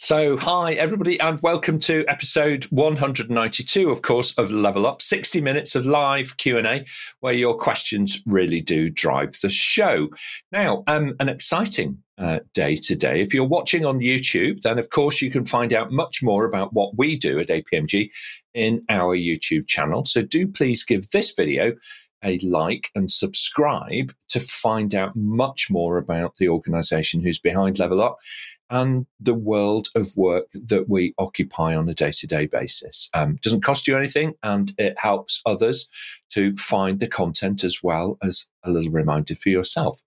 So, hi, everybody, and welcome to episode 192, of course, of Level Up 60 minutes of live Q&A where your questions really do drive the show. Now, um, an exciting uh, day today. If you're watching on YouTube, then of course you can find out much more about what we do at APMG in our YouTube channel. So, do please give this video a like and subscribe to find out much more about the organization who's behind Level Up and the world of work that we occupy on a day to day basis. Um, doesn't cost you anything and it helps others to find the content as well as a little reminder for yourself.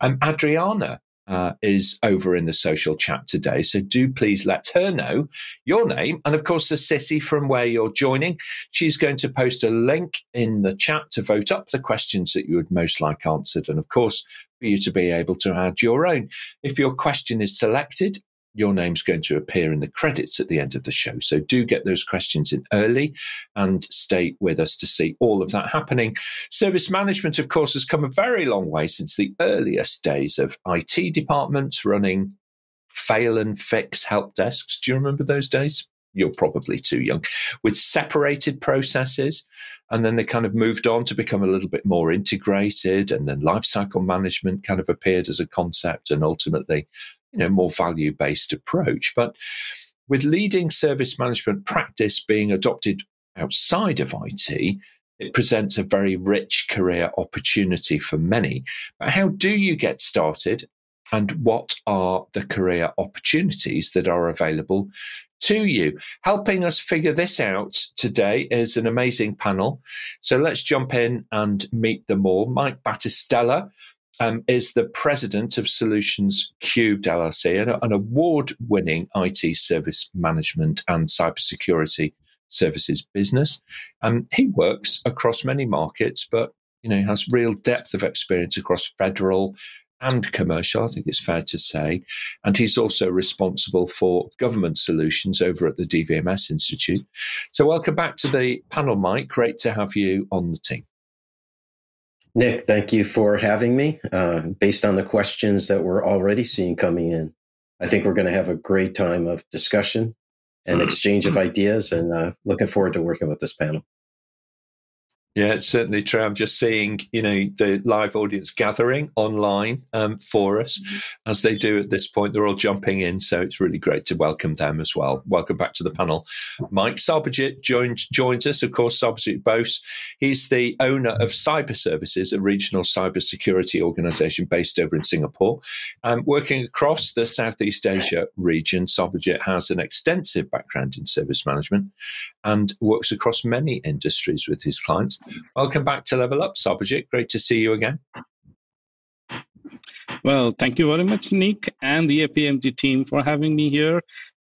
Um, Adriana uh, is over in the social chat today. So do please let her know your name and, of course, the Sissy from where you're joining. She's going to post a link in the chat to vote up the questions that you would most like answered. And, of course, for you to be able to add your own. If your question is selected, your name's going to appear in the credits at the end of the show. So do get those questions in early and stay with us to see all of that happening. Service management, of course, has come a very long way since the earliest days of IT departments running fail and fix help desks. Do you remember those days? You're probably too young. With separated processes. And then they kind of moved on to become a little bit more integrated. And then lifecycle management kind of appeared as a concept. And ultimately, you know, more value based approach. But with leading service management practice being adopted outside of IT, it presents a very rich career opportunity for many. But how do you get started? And what are the career opportunities that are available to you? Helping us figure this out today is an amazing panel. So let's jump in and meet them all. Mike Battistella um, is the president of Solutions Cubed LLC, an, award winning IT service management and cybersecurity services business. Um, he works across many markets, but you know, has real depth of experience across federal and commercial, I think it's fair to say. And he's also responsible for government solutions over at the DVMS Institute. So, welcome back to the panel, Mike. Great to have you on the team. Nick, thank you for having me. Uh, based on the questions that we're already seeing coming in, I think we're going to have a great time of discussion and exchange of ideas, and uh, looking forward to working with this panel. Yeah, it's certainly true. I'm just seeing, you know, the live audience gathering online um, for us mm-hmm. as they do at this point. They're all jumping in, so it's really great to welcome them as well. Welcome back to the panel. Mike Sarbojit joined, joins us, of course, Sarbojit Bose. He's the owner of Cyber Services, a regional cybersecurity organization based over in Singapore. Um, working across the Southeast Asia region, Sarbojit has an extensive background in service management and works across many industries with his clients. Welcome back to Level Up, Sarbojit. Great to see you again. Well, thank you very much, Nick, and the APMG team for having me here.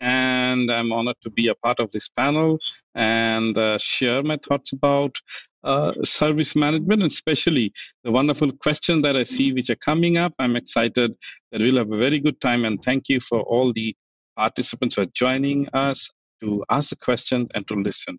And I'm honored to be a part of this panel and uh, share my thoughts about uh, service management, and especially the wonderful questions that I see which are coming up. I'm excited that we'll have a very good time. And thank you for all the participants who are joining us to ask the questions and to listen.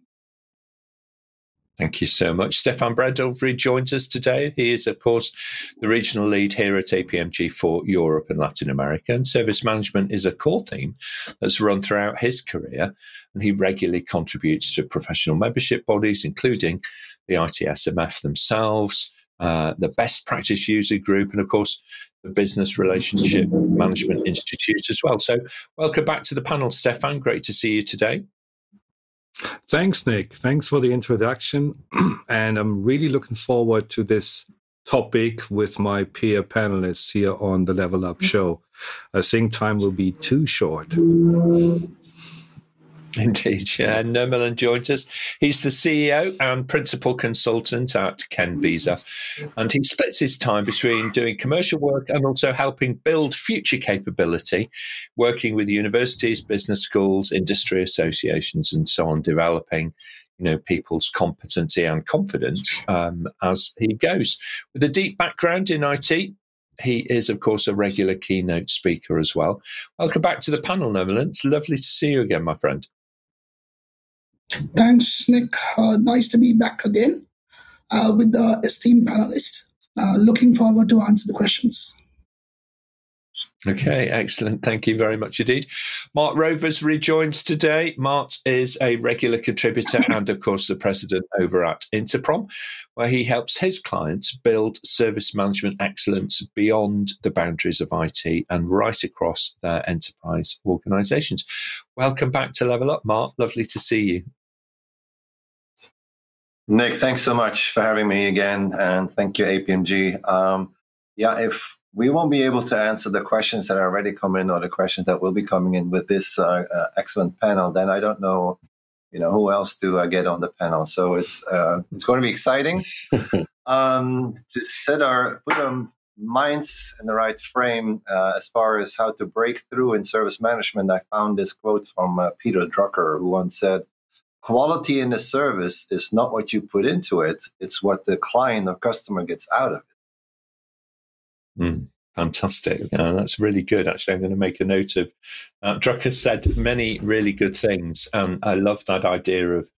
Thank you so much. Stephan Brendel rejoins us today. He is, of course, the regional lead here at APMG for Europe and Latin America. And service management is a core theme that's run throughout his career. And he regularly contributes to professional membership bodies, including the ITSMF themselves, uh, the Best Practice User Group, and of course, the Business Relationship Management Institute as well. So, welcome back to the panel, Stefan. Great to see you today. Thanks, Nick. Thanks for the introduction. and I'm really looking forward to this topic with my peer panelists here on the Level Up mm-hmm. show. I think time will be too short. Indeed, yeah. Nirmalan joins us. He's the CEO and principal consultant at Ken Visa. and he splits his time between doing commercial work and also helping build future capability, working with universities, business schools, industry associations, and so on, developing you know people's competency and confidence um, as he goes. With a deep background in IT, he is, of course, a regular keynote speaker as well. Welcome back to the panel, Nirmalan. It's lovely to see you again, my friend. Thanks, Nick. Uh, nice to be back again uh, with the esteemed panelists. Uh, looking forward to answer the questions. Okay, excellent. Thank you very much indeed. Mart Rovers rejoins today. Mart is a regular contributor and, of course, the president over at Interprom, where he helps his clients build service management excellence beyond the boundaries of IT and right across their enterprise organizations. Welcome back to Level Up, Mark. Lovely to see you. Nick, thanks so much for having me again. And thank you, APMG. Um, yeah, if we won't be able to answer the questions that are already coming in or the questions that will be coming in with this uh, uh, excellent panel, then I don't know, you know, who else do I get on the panel. So it's uh, it's going to be exciting um, to set our put our minds in the right frame uh, as far as how to break through in service management. I found this quote from uh, Peter Drucker, who once said. Quality in the service is not what you put into it; it's what the client or customer gets out of it. Mm, fantastic. Yeah, that's really good. Actually, I'm going to make a note of. Uh, Drucker said many really good things, and I love that idea of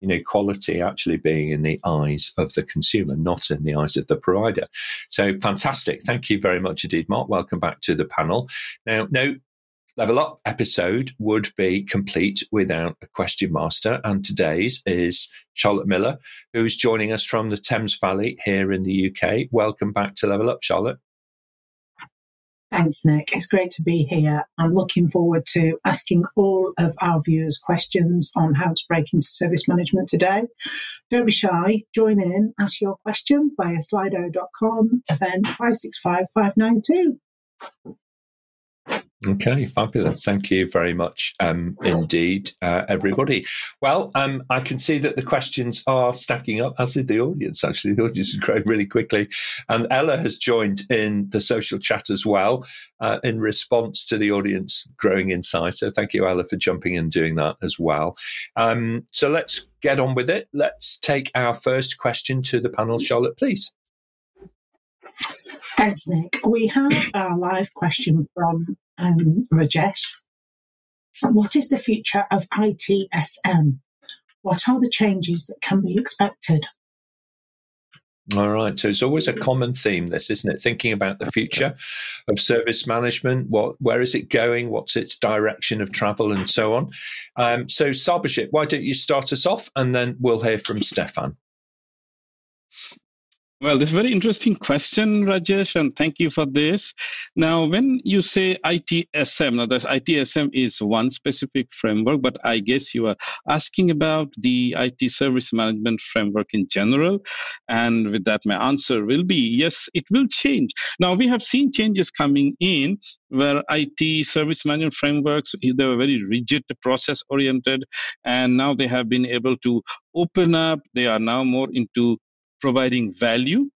you know quality actually being in the eyes of the consumer, not in the eyes of the provider. So fantastic. Thank you very much indeed, Mart. Welcome back to the panel. Now, no Level Up episode would be complete without a question master. And today's is Charlotte Miller, who's joining us from the Thames Valley here in the UK. Welcome back to Level Up, Charlotte. Thanks, Nick. It's great to be here. I'm looking forward to asking all of our viewers questions on how to break into service management today. Don't be shy. Join in, ask your question via slido.com, event 565592. Okay, fabulous. Thank you very much um, indeed, uh, everybody. Well, um, I can see that the questions are stacking up, as did the audience, actually. The audience is growing really quickly. And Ella has joined in the social chat as well uh, in response to the audience growing in size. So thank you, Ella, for jumping in and doing that as well. Um, so let's get on with it. Let's take our first question to the panel. Charlotte, please. Thanks, Nick. We have a live question from um, Rajesh. What is the future of ITSM? What are the changes that can be expected? All right. So it's always a common theme, this, isn't it? Thinking about the future of service management. What, where is it going? What's its direction of travel, and so on. Um, so, Sarbojit, why don't you start us off, and then we'll hear from Stephan. Well, this is a very interesting question, Rajesh, and thank you for this. Now, when you say ITSM, now this ITSM is one specific framework, but I guess you are asking about the IT service management framework in general. And with that, my answer will be yes, it will change. Now, we have seen changes coming in where IT service management frameworks, they were very rigid, process oriented, and now they have been able to open up. They are now more into providing value.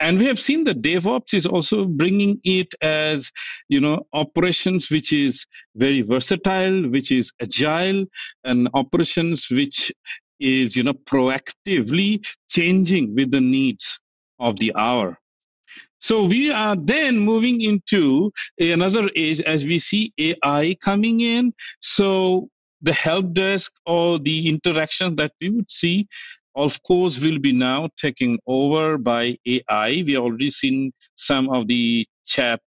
And we have seen that devops is also bringing it as you know operations which is very versatile which is agile and operations which is you know proactively changing with the needs of the hour. So we are then moving into another age as we see ai coming in. So the help desk or the interaction that we would see of course will be now taken over by AI. We already seen some of the chat,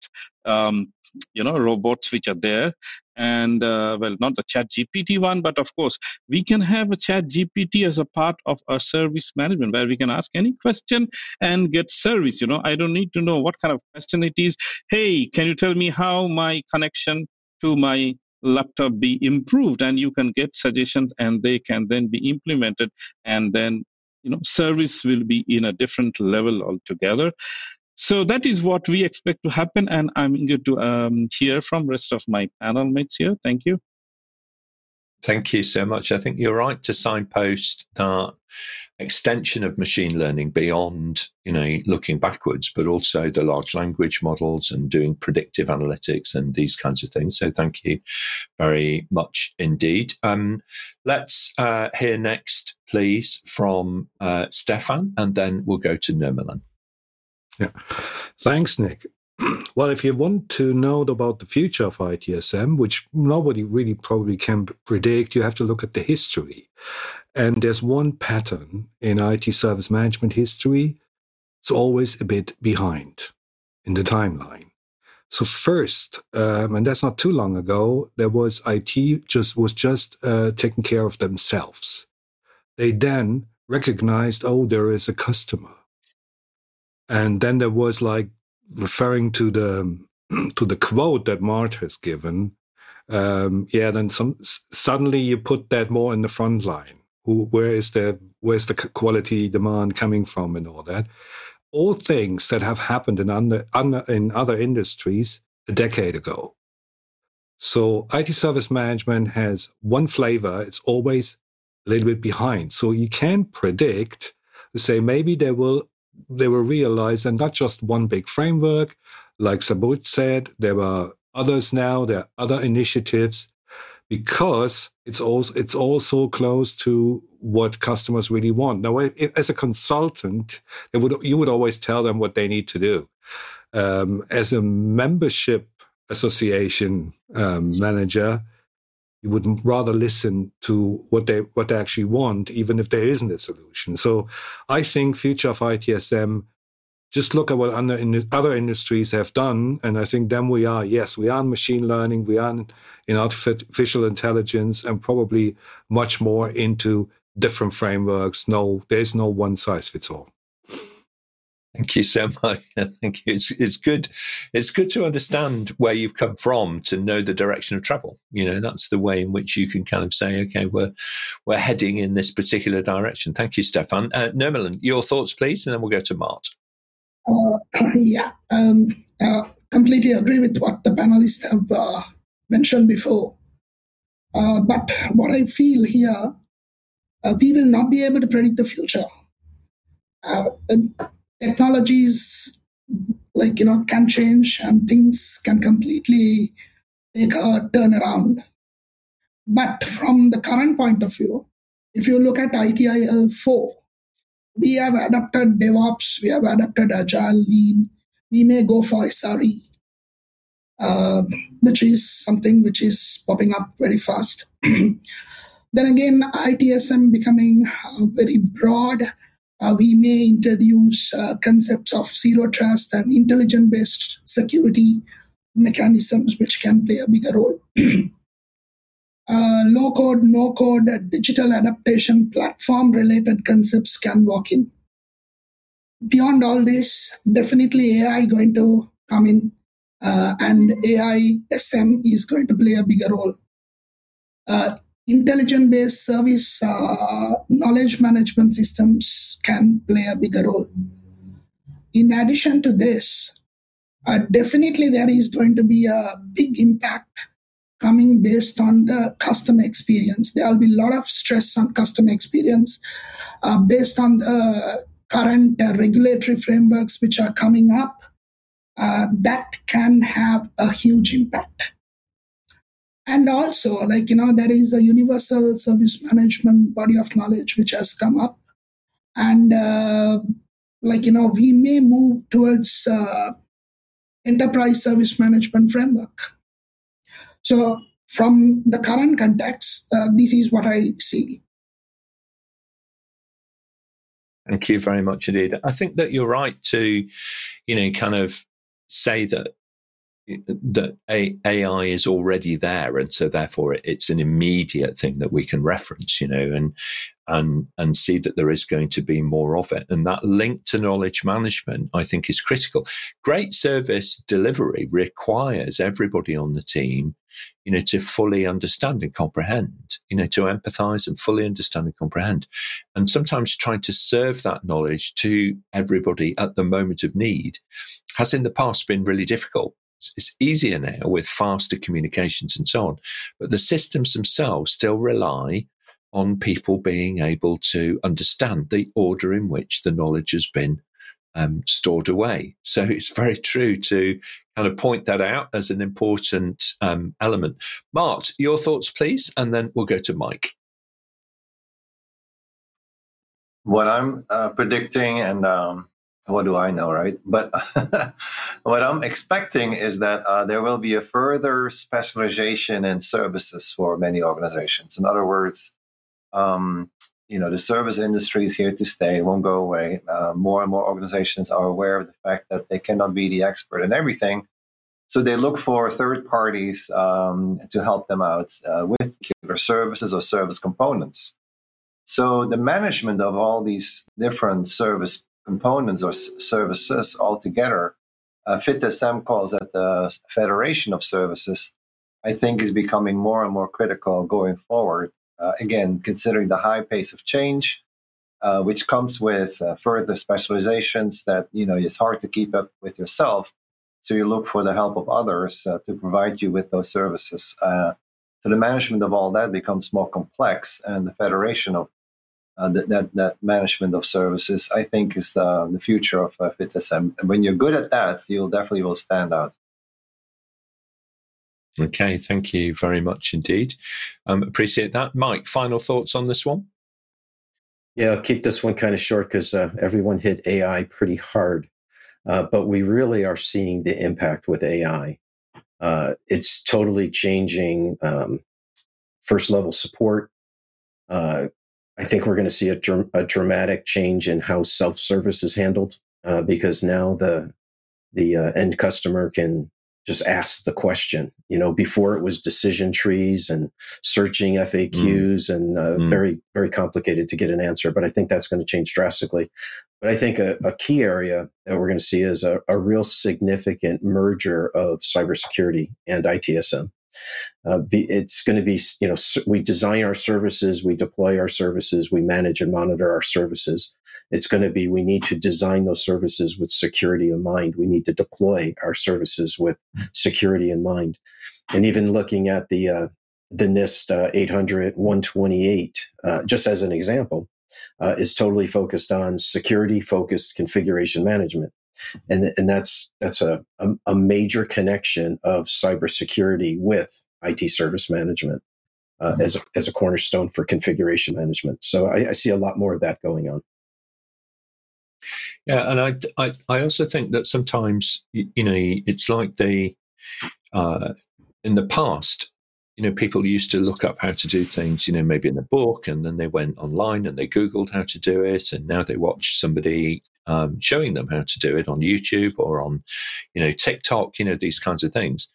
um, you know, robots which are there, and uh, well, not the Chat GPT one, but of course we can have a Chat GPT as a part of our service management where we can ask any question and get service. You know, I don't need to know what kind of question it is. Hey, can you tell me how my connection to my laptop be improved and you can get suggestions and they can then be implemented and then you know service will be in a different level altogether. So that is what we expect to happen and i'm going to um, hear from rest of my panel mates here. Thank you Thank you so much. I think you're right to signpost that extension of machine learning beyond, you know, looking backwards, but also the large language models and doing predictive analytics and these kinds of things. So thank you very much indeed. Um, let's uh, hear next, please, from uh, Stephan, and then we'll go to Nirmalan. Yeah. Thanks, Nick. well, if you want to know about the future of ITSM, which nobody really probably can predict, you have to look at the history. And there's one pattern in IT service management history. It's always a bit behind in the timeline. So first, um, and that's not too long ago, there was IT just was just uh, taking care of themselves. They then recognized, oh, there is a customer, and then there was like referring to the to the quote that Mart has given. Um, yeah, then some suddenly you put that more in the front line. Who, where is the where's the quality demand coming from, and all that all things that have happened in, under, under, in other industries a decade ago. So IT service management has one flavor. It's always a little bit behind. So you can predict, say maybe they will they will realize and not just one big framework, like Subodh said, there are others now, there are other initiatives because it's also it's also close to what customers really want. Now, as a consultant, would, you would always tell them what they need to do. Um, as a membership association um, manager, you would rather listen to what they what they actually want, even if there isn't a solution. So, I think future of ITSM just look at what other, in, other industries have done. And I think then we are, yes, we are in machine learning, we are in, in artificial intelligence, and probably much more into different frameworks. No, there's no one size fits all. Thank you so much. Thank you. It's, it's good. It's good to understand where you've come from to know the direction of travel. You know, that's the way in which you can kind of say, okay, we're we're heading in this particular direction. Thank you, Stephan. Uh, Nirmalan, your thoughts, please, and then we'll go to Mart. Uh, yeah, um, uh, completely agree with what the panelists have uh, mentioned before. Uh, but what I feel here, uh, we will not be able to predict the future. Technologies, like you know, can change and things can completely take a turnaround. But from the current point of view, if you look at ITIL 4, we have adopted DevOps, we have adopted Agile, Lean. We may go for SRE, uh, which is something which is popping up very fast. then again, ITSM becoming uh, very broad. Uh, we may introduce uh, concepts of zero trust and intelligent based security mechanisms, which can play a bigger role. uh, low code, no code, digital adaptation, platform related concepts can walk in. Beyond all this, definitely AI going to come in, uh, and AI SM is going to play a bigger role. Intelligent based service uh, knowledge management systems can play a bigger role. In addition to this, uh, definitely there is going to be a big impact coming based on the customer experience. There will be a lot of stress on customer experience uh, based on the current uh, regulatory frameworks which are coming up. Uh, that can have a huge impact. And also, like, you know, there is a universal service management body of knowledge which has come up. And, uh, like, you know, we may move towards uh, enterprise service management framework so, from the current context, uh, this is what I see. Thank you very much indeed. I think that you're right to, you know, kind of say that that AI is already there, and so therefore it's an immediate thing that we can reference, you know, and and and see that there is going to be more of it. And that link to knowledge management, I think, is critical. Great service delivery requires everybody on the team, you know, to fully understand and comprehend, you know, to empathize and fully understand and comprehend, and sometimes trying to serve that knowledge to everybody at the moment of need has in the past been really difficult it's easier now with faster communications and so on. But the systems themselves still rely on people being able to understand the order in which the knowledge has been um, stored away. So it's very true to kind of point that out as an important um, element. Mart, your thoughts, please, and then we'll go to Mike. What I'm uh, predicting, and um, what do I know, right? But what I'm expecting is that uh, there will be a further specialization in services for many organizations. In other words, um, you know, the service industry is here to stay; it won't go away. Uh, more and more organizations are aware of the fact that they cannot be the expert in everything, So they look for third parties um, to help them out uh, with their services or service components. So the management of all these different service components or services altogether, uh, FITSM calls it the Federation of Services, I think is becoming more and more critical going forward. Uh, again, considering the high pace of change, uh, which comes with uh, further specializations that you know it's hard to keep up with yourself. So you look for the help of others uh, to provide you with those services. Uh, so the management of all that becomes more complex, and the federation of uh, that, that, that management of services, I think, is uh, the future of uh, FITSM. And when you're good at that, you'll definitely will stand out. Okay, thank you very much indeed. Um, appreciate that, Mike. Final thoughts on this one? Yeah, I'll keep this one kind of short because uh, everyone hit AI pretty hard, uh, but we really are seeing the impact with AI. Uh, it's totally changing um, first level support. Uh, I think we're going to see a, dr- a, dramatic change in how self service is handled uh, because now the the uh, end customer can just ask the question. You know, before it was decision trees and searching FAQs mm. and uh, mm. very very complicated to get an answer. But I think that's going to change drastically. But I think a, a key area that we're going to see is a, a real significant merger of cybersecurity and ITSM. Uh, be, it's going to be, you know, we design our services, we deploy our services, we manage and monitor our services. It's going to be, we need to design those services with security in mind. We need to deploy our services with security in mind. And even looking at the, uh, the NIST uh, 800 128, uh, just as an example, uh, is totally focused on security focused configuration management and and that's that's a, a, a major connection of cybersecurity with IT service management uh, mm-hmm. as a, as a cornerstone for configuration management. So I, I, see a lot more of that going on. Yeah, and I I, I also think that sometimes you know it's like the uh, in the past you know, people used to look up how to do things, you know, maybe in a book, and then they went online and they Googled how to do it, and now they watch somebody um, showing them how to do it on YouTube or on, you know, TikTok, you know, these kinds of things.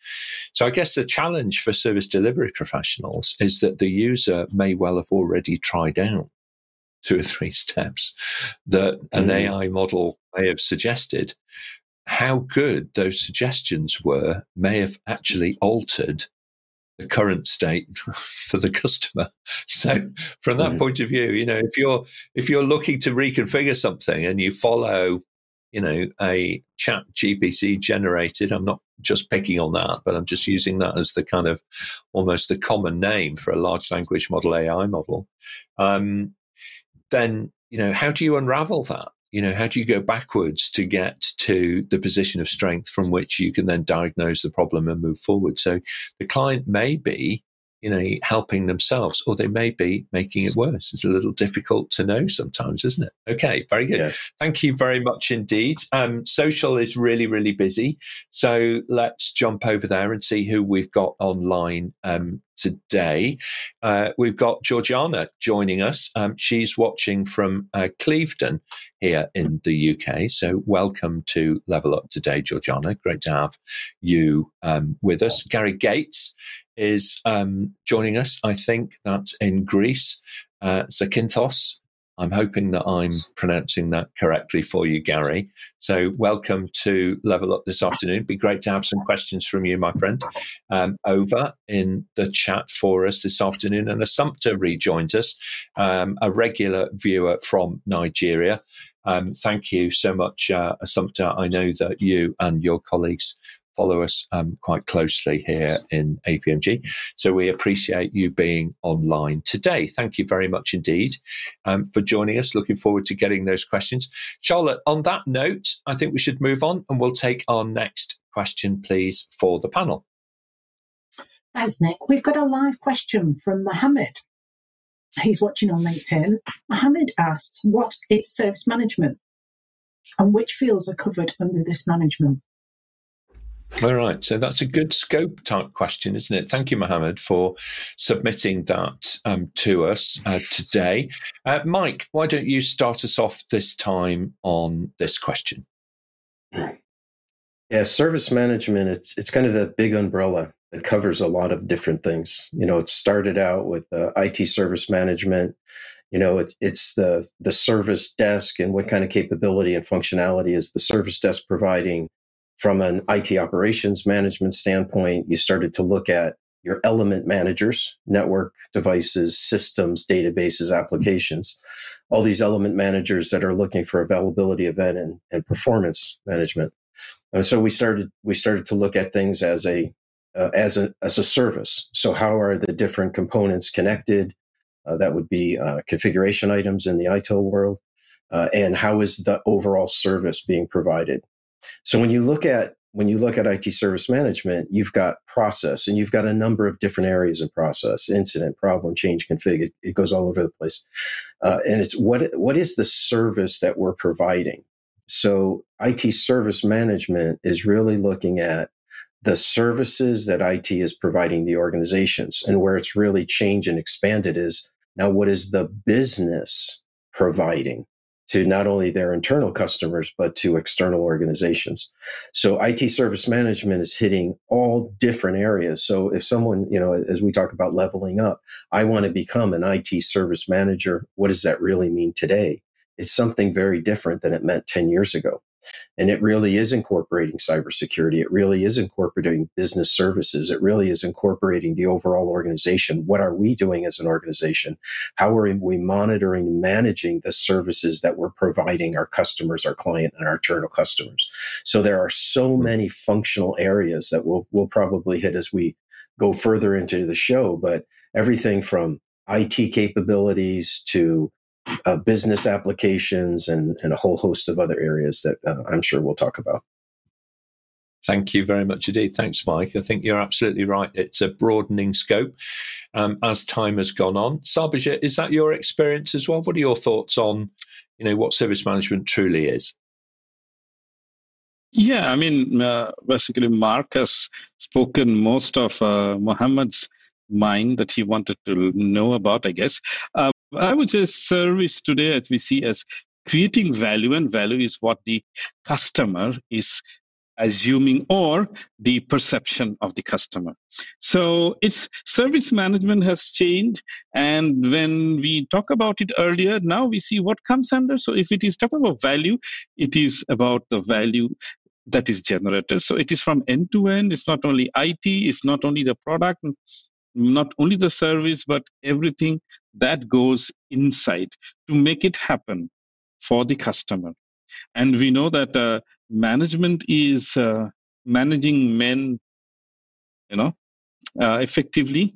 So I guess the challenge for service delivery professionals is that the user may well have already tried out two or three steps that an mm. AI model may have suggested. How good those suggestions were may have actually altered the current state for the customer. So from that mm. point of view, you know, if you're if you're looking to reconfigure something and you follow, you know, a chat GPT generated, I'm not just picking on that, but I'm just using that as the kind of almost the common name for a large language model AI model. Um, then you know, how do you unravel that? You know how do you go backwards to get to the position of strength from which you can then diagnose the problem and move forward so the client may be you know, helping themselves, or they may be making it worse. It's a little difficult to know sometimes, isn't it? Okay, very good. Yeah. Thank you very much indeed. Um, social is really, really busy. So let's jump over there and see who we've got online um, today. Uh, we've got Georgiana joining us. Um, she's watching from uh, Clevedon here in the UK. So welcome to Level Up today, Georgiana. Great to have you um, with us. Gary Gates is um, joining us. I think that's in Greece. Uh, Zakynthos I'm hoping that I'm pronouncing that correctly for you, Gary. So, welcome to Level Up this afternoon. It'd be great to have some questions from you, my friend, um, over in the chat for us this afternoon. And Assumpta rejoined us, um, a regular viewer from Nigeria. Um, thank you so much, uh, Assumpta. I know that you and your colleagues follow us um, quite closely here in APMG. So we appreciate you being online today. Thank you very much indeed um, for joining us. Looking forward to getting those questions. Charlotte, on that note, I think we should move on and we'll take our next question, please, for the panel. Thanks, Nick. We've got a live question from Mohammed. He's watching on LinkedIn. Mohammed asks, What is service management? And which fields are covered under this management? All right. So that's a good scope type question, isn't it? Thank you, Mohammed, for submitting that um, to us uh, today. Uh, Mike, why don't you start us off this time on this question? Yeah, service management, it's it's kind of the big umbrella that covers a lot of different things. You know, it started out with uh, IT service management. You know, it's it's the the service desk and what kind of capability and functionality is the service desk providing from an IT operations management standpoint. You started to look at your element managers, network devices, systems, databases, applications, all these element managers that are looking for availability, event, and, and performance management. And so we started we started to look at things as a uh, as a as a service. So how are the different components connected? Uh, that would be uh, configuration items in the ITIL world, uh, and how is the overall service being provided? So when you look at when you look at IT service management, you've got process and you've got a number of different areas in process, incident, problem, change, config. It, it goes all over the place. Uh, and it's what, what is the service that we're providing? So IT service management is really looking at the services that IT is providing the organizations and where it's really changed and expanded is now what is the business providing? To not only their internal customers, but to external organizations. So IT service management is hitting all different areas. So if someone, you know, as we talk about leveling up, I want to become an IT service manager. What does that really mean today? It's something very different than it meant 10 years ago. And it really is incorporating cybersecurity. It really is incorporating business services. It really is incorporating the overall organization. What are we doing as an organization? How are we monitoring managing the services that we're providing our customers, our client, and our internal customers? So there are so hmm. many functional areas that we'll, we'll probably hit as we go further into the show, but everything from IT capabilities to uh, business applications and, and a whole host of other areas that uh, I'm sure we'll talk about. Thank you very much indeed. Thanks, Mike. I think you're absolutely right. It's a broadening scope um, as time has gone on. Sarbojit, is that your experience as well? What are your thoughts on, you know, what service management truly is? Yeah, I mean, uh, basically, Mark has spoken most of uh, Mohammed's mind that he wanted to know about, I guess. Uh, I would say service today, as we see as creating value, and value is what the customer is assuming or the perception of the customer. So it's service management has changed. And when we talk about it earlier, now we see what comes under. So if it is talking about value, it is about the value that is generated. So it is from end to end. It's not only IT, it's not only the product, not only the service, but everything that goes inside to make it happen for the customer. And we know that uh, management is uh, managing men, you know, uh, effectively.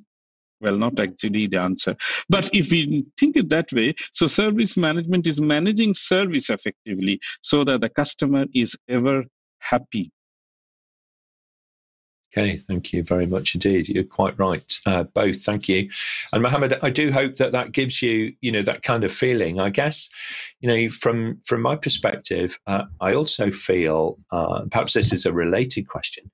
Well, not actually the answer. But if we think it that way, so service management is managing service effectively so that the customer is ever happy Okay, thank you very much indeed. You're quite right, uh, both. Thank you, and Mohammed. I do hope that that gives you, you know, that kind of feeling. I guess, you know, from from my perspective, uh, I also feel, uh, perhaps this is a related question,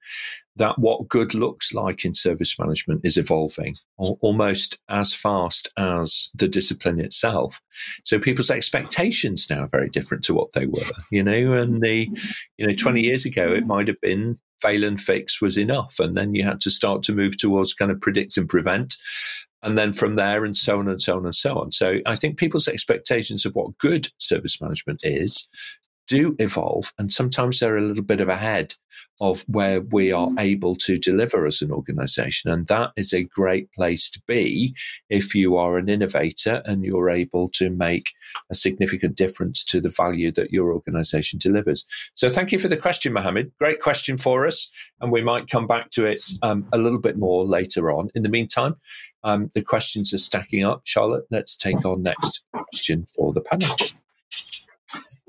that what good looks like in service management is evolving almost as fast as the discipline itself. So people's expectations now are very different to what they were, you know, and the, you know, 20 years ago, it might have been fail and fix was enough. And then you had to start to move towards kind of predict and prevent. And then from there, and so on and so on and so on. So I think people's expectations of what good service management is do evolve, and sometimes they're a little bit of ahead of where we are mm-hmm. able to deliver as an organization. And that is a great place to be if you are an innovator and you're able to make a significant difference to the value that your organization delivers. So thank you for the question, Mohammed. Great question for us. And we might come back to it um, a little bit more later on. In the meantime, um, the questions are stacking up. Charlotte, let's take our next question for the panel.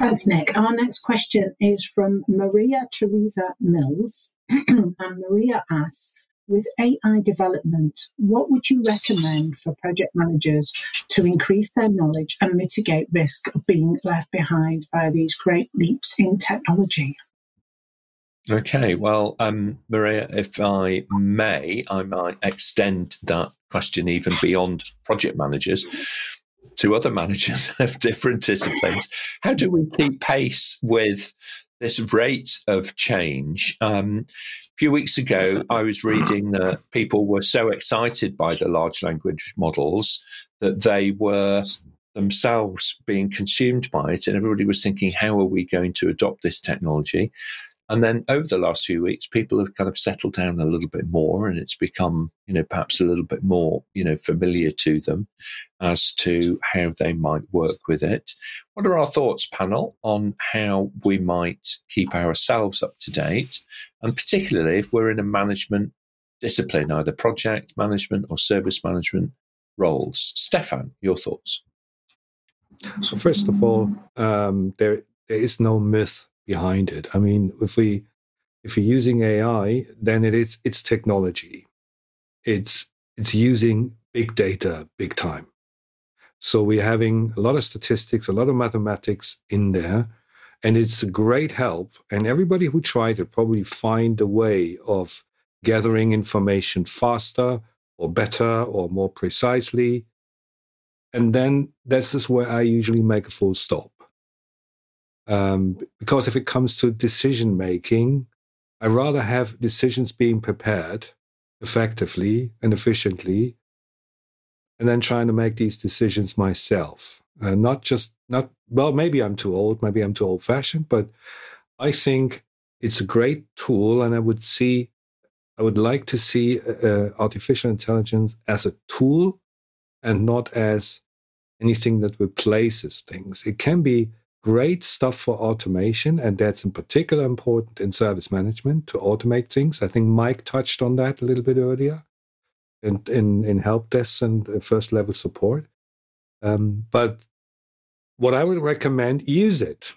Thanks, Nick. Our next question is from Maria Teresa Mills. and Maria asks, with AI development, what would you recommend for project managers to increase their knowledge and mitigate risk of being left behind by these great leaps in technology? Okay, well, um, Maria, if I may, I might extend that question even beyond project managers to other managers of different disciplines. How do we keep pace with this rate of change. Um, a few weeks ago, I was reading that people were so excited by the large language models that they were themselves being consumed by it, and everybody was thinking, how are we going to adopt this technology? And then over the last few weeks, people have kind of settled down a little bit more, and it's become, you know, perhaps a little bit more, you know, familiar to them as to how they might work with it. What are our thoughts, panel, on how we might keep ourselves up to date, and particularly if we're in a management discipline, either project management or service management roles? Stephan, your thoughts? So first of all, um, there there is no myth behind it. I mean, if we if you're using AI, then it is it's technology. It's it's using big data big time. So we're having a lot of statistics, a lot of mathematics in there, and it's a great help. And everybody who tried it probably find a way of gathering information faster or better or more precisely. And then this is where I usually make a full stop. Um, because if it comes to decision making, I rather have decisions being prepared effectively and efficiently, and then trying to make these decisions myself. Uh, not just not well. Maybe I'm too old. Maybe I'm too old fashioned. But I think it's a great tool, and I would see, I would like to see uh, artificial intelligence as a tool, and not as anything that replaces things. It can be great stuff for automation, and that's in particular important in service management to automate things. I think Mike touched on that a little bit earlier in, in, in help desks and first level support. Um, but what I would recommend, use it.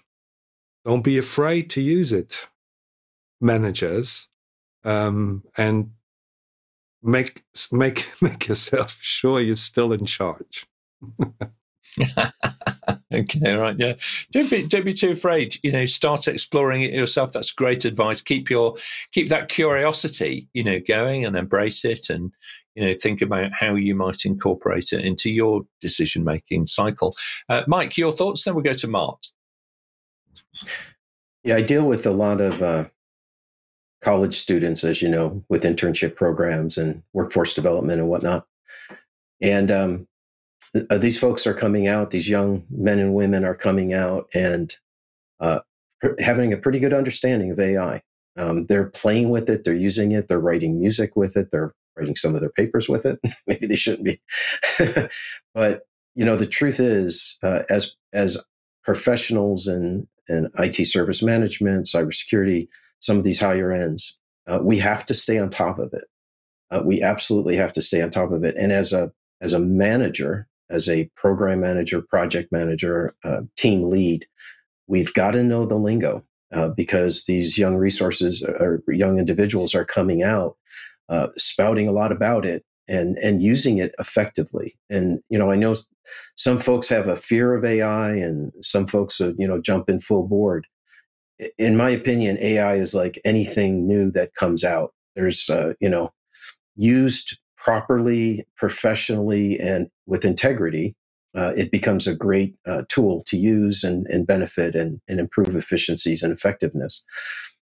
Don't be afraid to use it, managers, um, and make make make yourself sure you're still in charge. okay, right, yeah. Don't be don't be too afraid. You know, start exploring it yourself. That's great advice. Keep your keep that curiosity, you know, going and embrace it, and you know, think about how you might incorporate it into your decision making cycle. Uh, Mike, your thoughts? Then we'll go to Mart. Yeah, I deal with a lot of uh, college students, as you know, with internship programs and workforce development and whatnot. And um, uh, these folks are coming out, these young men and women are coming out and uh, having a pretty good understanding of AI. Um, they're playing with it, they're using it, they're writing music with it, they're writing some of their papers with it. Maybe they shouldn't be, but you know the truth is, uh, as as professionals in in IT service management, cybersecurity, some of these higher ends, uh, we have to stay on top of it. Uh, we absolutely have to stay on top of it. And as a as a manager, as a program manager, project manager, uh, team lead, we've got to know the lingo uh, because these young resources or young individuals are coming out, uh, spouting a lot about it and and using it effectively. And you know, I know some folks have a fear of AI, and some folks, are, you know, jump in full board. In my opinion, AI is like anything new that comes out. There's, uh, you know, used properly, professionally, and with integrity, uh, it becomes a great uh, tool to use and, and benefit and, and, improve efficiencies and effectiveness.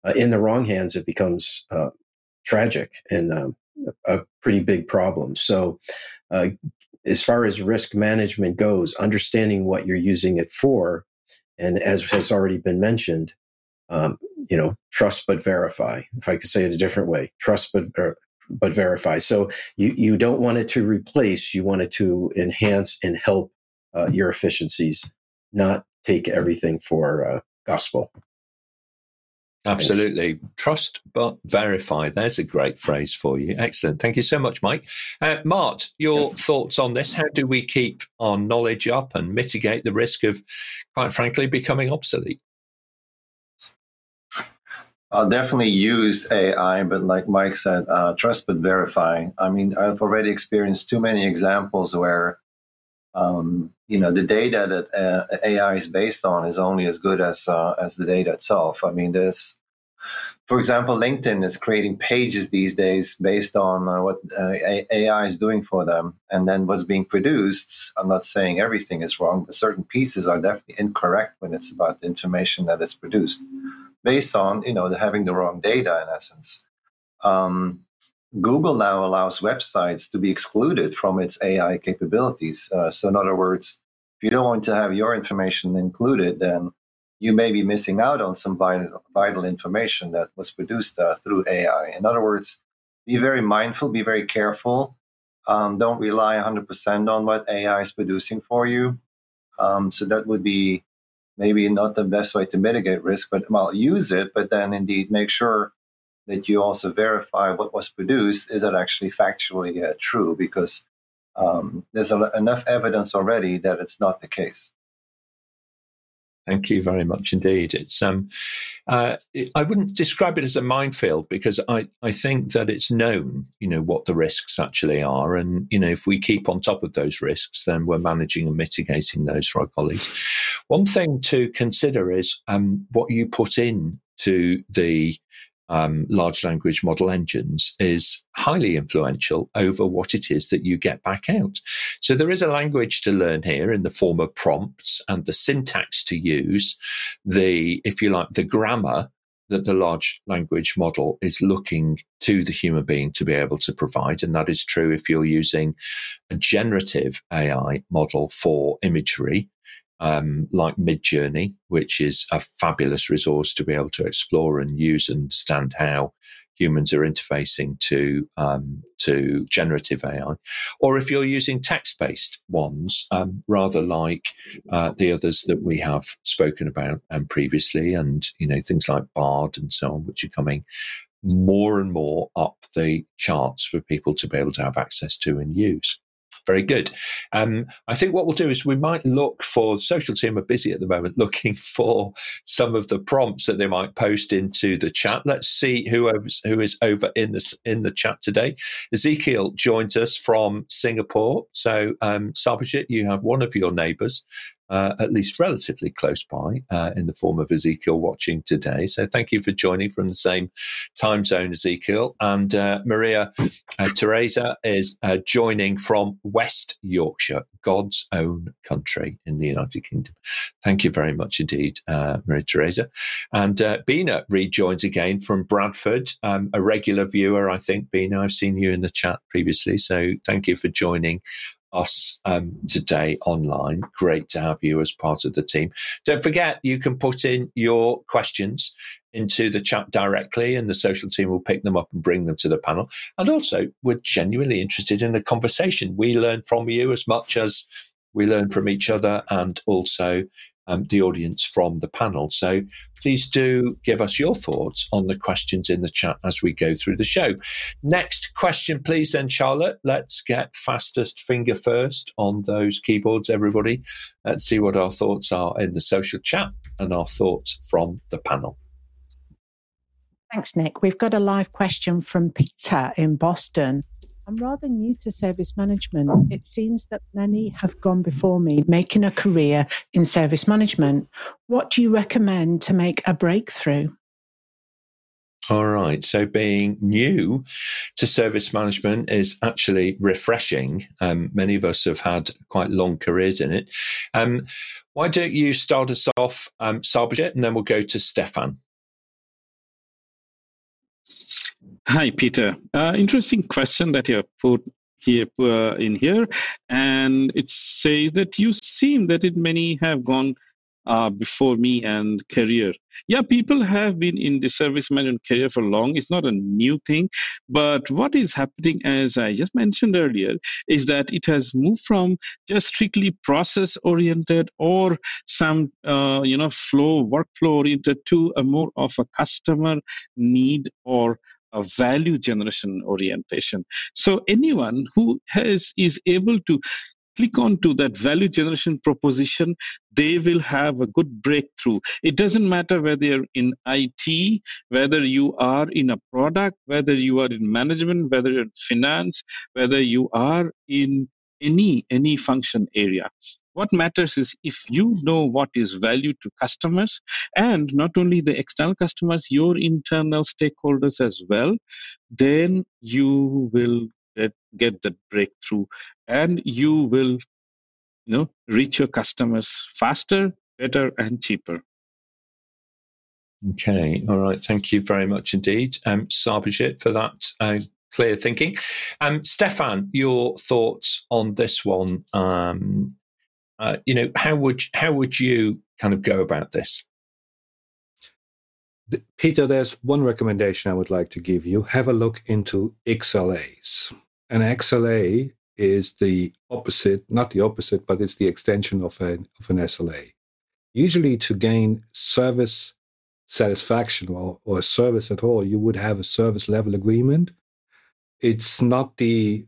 Uh, in the wrong hands, it becomes uh, tragic and um, a pretty big problem. So, uh, as far as risk management goes, understanding what you're using it for, and as has already been mentioned, um, you know, trust but verify. If I could say it a different way, trust but ver- but verify. So you, you don't want it to replace, you want it to enhance and help uh, your efficiencies, not take everything for uh, gospel. Absolutely. Thanks. Trust but verify. There's a great phrase for you. Excellent. Thank you so much, Mike. Uh, Mart, your yeah. thoughts on this? How do we keep our knowledge up and mitigate the risk of, quite frankly, becoming obsolete? I'll definitely use AI, but like Mike said, uh, trust but verify. I mean, I've already experienced too many examples where, um, you know, the data that uh, AI is based on is only as good as uh, as the data itself. I mean, there's, for example, LinkedIn is creating pages these days based on uh, what uh, AI is doing for them, and then what's being produced. I'm not saying everything is wrong, but certain pieces are definitely incorrect when it's about the information that is produced. Based on you know having the wrong data in essence. Um, Google now allows websites to be excluded from its AI capabilities. Uh, so, in other words, if you don't want to have your information included, then you may be missing out on some vital, vital information that was produced uh, through AI. In other words, be very mindful, be very careful. Um, don't rely 100% on what AI is producing for you. Um, so that would be maybe not the best way to mitigate risk, but well, use it, but then indeed make sure that you also verify what was produced is it actually factually uh, true because um, there's a, enough evidence already that it's not the case. Thank you very much indeed. It's um, uh, I wouldn't describe it as a minefield because I, I think that it's known, you know, what the risks actually are, and you know, if we keep on top of those risks, then we're managing and mitigating those for our colleagues. One thing to consider is um, what you put in to the um, large language model engines is highly influential over what it is that you get back out. So there is a language to learn here in the form of prompts and the syntax to use, the, if you like, the grammar that the large language model is looking to the human being to be able to provide. And that is true if you're using a generative AI model for imagery um, like Midjourney, which is a fabulous resource to be able to explore and use and understand how humans are interfacing to um, to generative AI, or if you're using text-based ones, um, rather like uh, the others that we have spoken about um, previously, and you know things like Bard and so on, which are coming more and more up the charts for people to be able to have access to and use. Very good. Um, I think what we'll do is we might look for social team are busy at the moment looking for some of the prompts that they might post into the chat. Let's see who is, who is over in the in the chat today. Ezekiel joins us from Singapore. So um, Sarbojit, you have one of your neighbours uh, at least relatively close by, uh, in the form of Ezekiel watching today. So thank you for joining from the same time zone, Ezekiel. And uh, Maria uh, Teresa is joining from West Yorkshire, God's own country in the United Kingdom. Thank you very much indeed, Maria Teresa. And Bina rejoins again from Bradford, um, a regular viewer, I think. Bina, I've seen you in the chat previously. So thank you for joining us um, today online. Great to have you as part of the team. Don't forget, you can put in your questions into the chat directly, and the social team will pick them up and bring them to the panel. And also, we're genuinely interested in the conversation. We learn from you as much as we learn from each other, and also um, the audience from the panel. So please do give us your thoughts on the questions in the chat as we go through the show. Next question, please, then, Charlotte. Let's get fastest finger first on those keyboards, everybody. Let's see what our thoughts are in the social chat and our thoughts from the panel. Thanks, Nick. We've got a live question from Peter in Boston. I'm rather new to service management. It seems that many have gone before me making a career in service management. What do you recommend to make a breakthrough? All right. So being new to service management is actually refreshing. Um, many of us have had quite long careers in it. Um, why don't you start us off, um, and then we'll go to Stephan. Hi, Peter. Uh, interesting question that you have put here uh, in here, and it says that you seem that it many have gone uh, before me and career. Yeah, people have been in the service management career for long. It's not a new thing, but what is happening, as I just mentioned earlier, is that it has moved from just strictly process oriented or some uh, you know flow workflow oriented to a more of a customer need or a value generation orientation. So anyone who has is able to click on to that value generation proposition they will have a good breakthrough it doesn't matter whether you're in it whether you are in a product whether you are in management whether you're in finance whether you are in any any function area what matters is if you know what is value to customers and not only the external customers your internal stakeholders as well then you will get, get that breakthrough and you will you know reach your customers faster better and cheaper Okay, all right. Thank you very much indeed, um, Sarbojit, for that uh, clear thinking. Um, Stephan, your thoughts on this one? Um, uh, you know, how would how would you kind of go about this? Peter, there's one recommendation I would like to give you. Have a look into XLAs. An XLA is the opposite, not the opposite, but it's the extension of an, of an SLA. Usually, to gain service satisfaction or, or service at all, you would have a service level agreement. It's not the,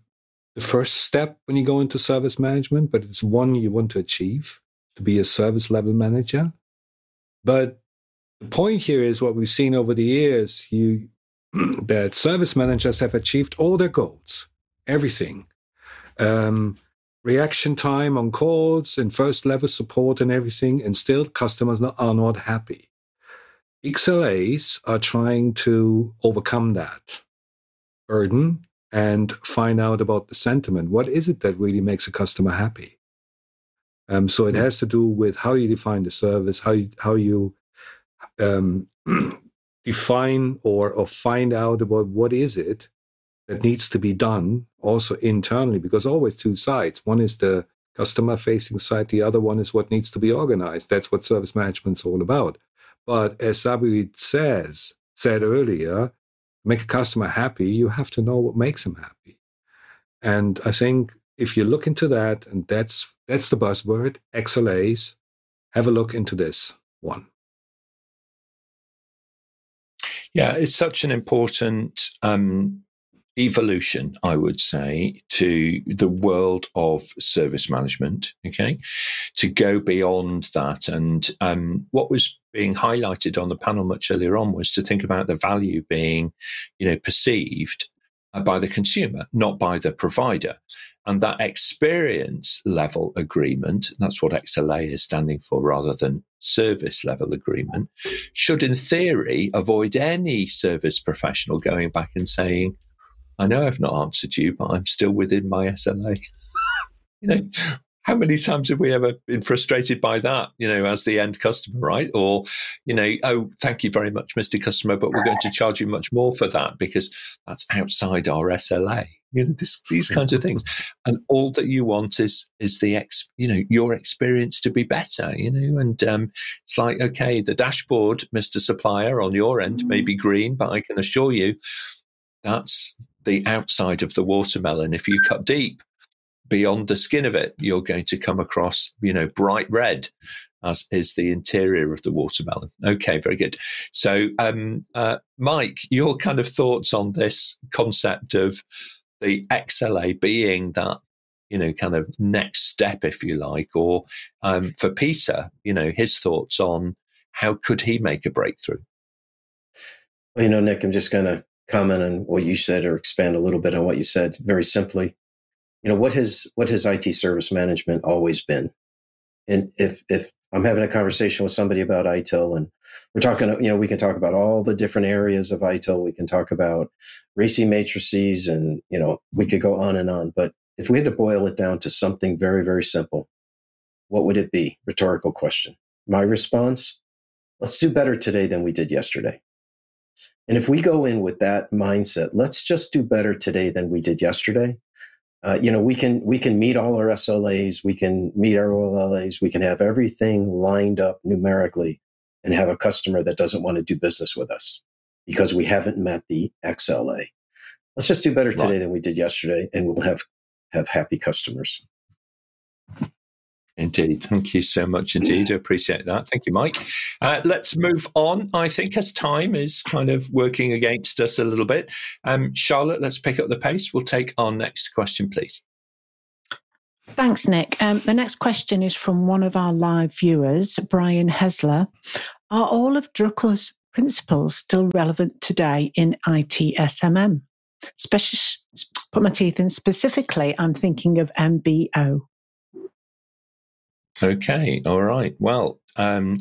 the first step when you go into service management, but it's one you want to achieve to be a service level manager. But the point here is what we've seen over the years you that service managers have achieved all their goals, everything. Um, reaction time on calls and first level support and everything, and still customers are not happy. XLAs are trying to overcome that burden and find out about the sentiment. What is it that really makes a customer happy? Um, so it has to do with how you define the service, how you, how you um, define or, or find out about what is it that needs to be done also internally, because always two sides. One is the customer facing side, the other one is what needs to be organized. That's what service management is all about. But as Sarbojit says, said earlier, make a customer happy, you have to know what makes them happy. And I think if you look into that, and that's that's the buzzword, XLAs, have a look into this one. Yeah, it's such an important um, evolution, I would say, to the world of service management. Okay, to go beyond that, and um, what was being highlighted on the panel much earlier on was to think about the value being, you know, perceived by the consumer, not by the provider. And that experience level agreement, that's what XLA is standing for rather than service level agreement, should in theory avoid any service professional going back and saying, I know I've not answered you, but I'm still within my SLA. you know, how many times have we ever been frustrated by that, you know, as the end customer, right? Or, you know, oh, thank you very much, Mr. Customer, but we're going to charge you much more for that because that's outside our SLA. You know, this, these kinds of things. And all that you want is is the ex, you know, your experience to be better, you know, and um, it's like, okay, the dashboard, Mr. Supplier, on your end may be green, but I can assure you that's the outside of the watermelon. If you cut deep beyond the skin of it, you're going to come across, you know, bright red, as is the interior of the watermelon. Okay, very good. So, um, uh, Mike, your kind of thoughts on this concept of the XLA being that you know, kind of next step, if you like, or um, for Peter, you know, his thoughts on how could he make a breakthrough? Well, you know, Nick, I'm just going to comment on what you said or expand a little bit on what you said very simply. You know, what has what has IT service management always been? And if if I'm having a conversation with somebody about ITIL and we're talking, you know, we can talk about all the different areas of ITIL. We can talk about RACI matrices and, you know, we could go on and on. But if we had to boil it down to something very, very simple, what would it be? Rhetorical question. My response, let's do better today than we did yesterday. And if we go in with that mindset, let's just do better today than we did yesterday. Uh, you know, we can we can meet all our SLAs, we can meet our OLAs, we can have everything lined up numerically, and have a customer that doesn't want to do business with us because we haven't met the XLA. Let's just do better today right. than we did yesterday, and we'll have have happy customers. Indeed. Thank you so much indeed. I appreciate that. Thank you, Mike. Uh, let's move on, I think, as time is kind of working against us a little bit. Um, Charlotte, let's pick up the pace. We'll take our next question, please. Thanks, Nick. Um, the next question is from one of our live viewers, Brian Hesler. Are all of Drucker's principles still relevant today in ITSMM? Especially, put my teeth in, specifically, I'm thinking of MBO. Okay, all right. Well, um,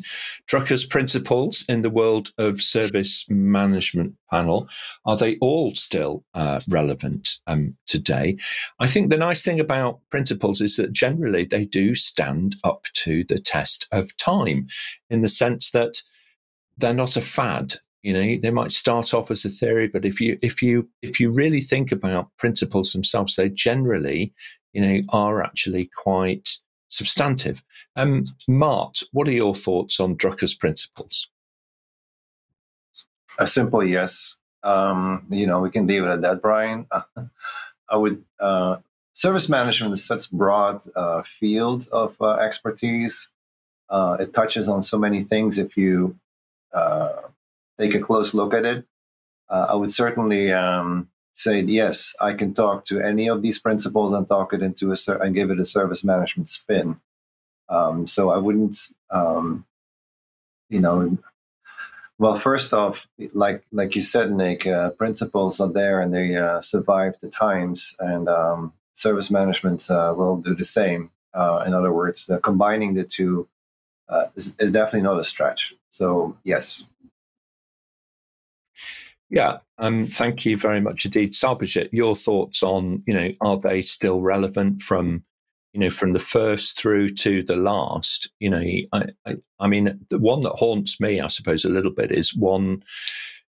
Drucker's principles in the world of service management panel are they all still uh, relevant um, today? I think the nice thing about principles is that generally they do stand up to the test of time, in the sense that they're not a fad. You know, they might start off as a theory, but if you if you if you really think about principles themselves, they generally, you know, are actually quite substantive. Um, Mart, what are your thoughts on Drucker's principles? A simple yes. Um, you know, we can leave it at that, Brian. I would. Uh, service management is such broad uh, field of uh, expertise. Uh, it touches on so many things. If you uh, take a close look at it, uh, I would certainly um, say yes. I can talk to any of these principles and talk it into a ser- and give it a service management spin. Um, so I wouldn't, um, you know, well, first off, like like you said, Nick, uh, principles are there and they uh, survive the times, and um, service management uh, will do the same. Uh, in other words, the combining the two uh, is, is, definitely not a stretch. So, yes. Yeah, um, thank you very much indeed, Sarbojit. Your thoughts on you know are they still relevant from you know, from the first through to the last, you know, I, I, I mean, the one that haunts me, I suppose, a little bit is one,